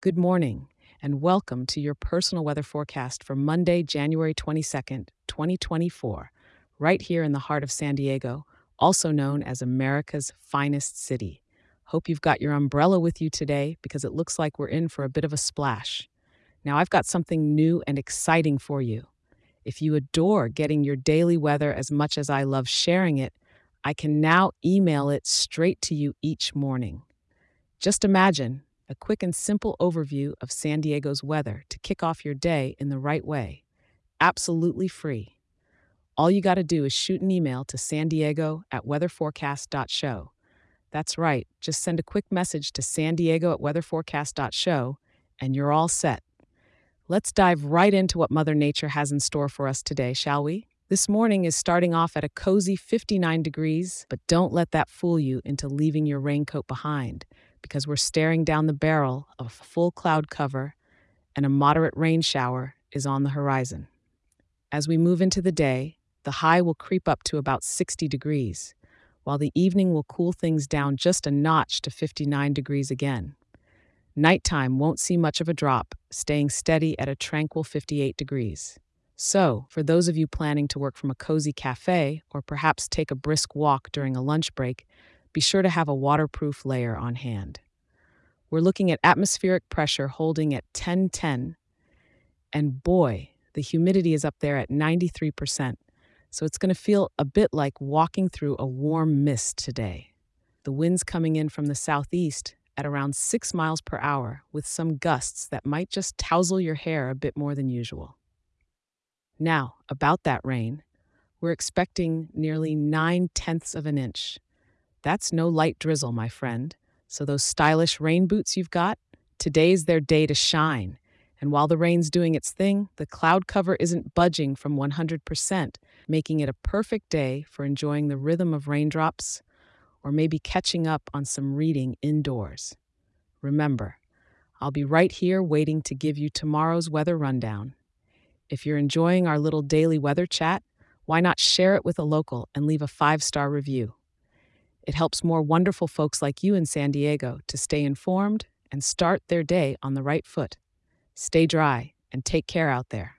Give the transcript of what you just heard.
Good morning, and welcome to your personal weather forecast for Monday, January 22nd, 2024, right here in the heart of San Diego, also known as America's finest city. Hope you've got your umbrella with you today because it looks like we're in for a bit of a splash. Now, I've got something new and exciting for you. If you adore getting your daily weather as much as I love sharing it, I can now email it straight to you each morning. Just imagine a quick and simple overview of San Diego's weather to kick off your day in the right way. Absolutely free. All you got to do is shoot an email to san diego at weatherforecast.show. That's right, just send a quick message to san diego at weatherforecast.show and you're all set. Let's dive right into what Mother Nature has in store for us today, shall we? This morning is starting off at a cozy 59 degrees, but don't let that fool you into leaving your raincoat behind because we're staring down the barrel of a full cloud cover and a moderate rain shower is on the horizon. As we move into the day, the high will creep up to about 60 degrees, while the evening will cool things down just a notch to 59 degrees again. Nighttime won't see much of a drop, staying steady at a tranquil 58 degrees. So, for those of you planning to work from a cozy cafe or perhaps take a brisk walk during a lunch break, be sure to have a waterproof layer on hand. We're looking at atmospheric pressure holding at 1010, and boy, the humidity is up there at 93%, so it's going to feel a bit like walking through a warm mist today. The wind's coming in from the southeast at around 6 miles per hour, with some gusts that might just tousle your hair a bit more than usual. Now, about that rain, we're expecting nearly 9 tenths of an inch. That's no light drizzle, my friend. So, those stylish rain boots you've got, today's their day to shine. And while the rain's doing its thing, the cloud cover isn't budging from 100%, making it a perfect day for enjoying the rhythm of raindrops or maybe catching up on some reading indoors. Remember, I'll be right here waiting to give you tomorrow's weather rundown. If you're enjoying our little daily weather chat, why not share it with a local and leave a five star review? It helps more wonderful folks like you in San Diego to stay informed and start their day on the right foot. Stay dry and take care out there.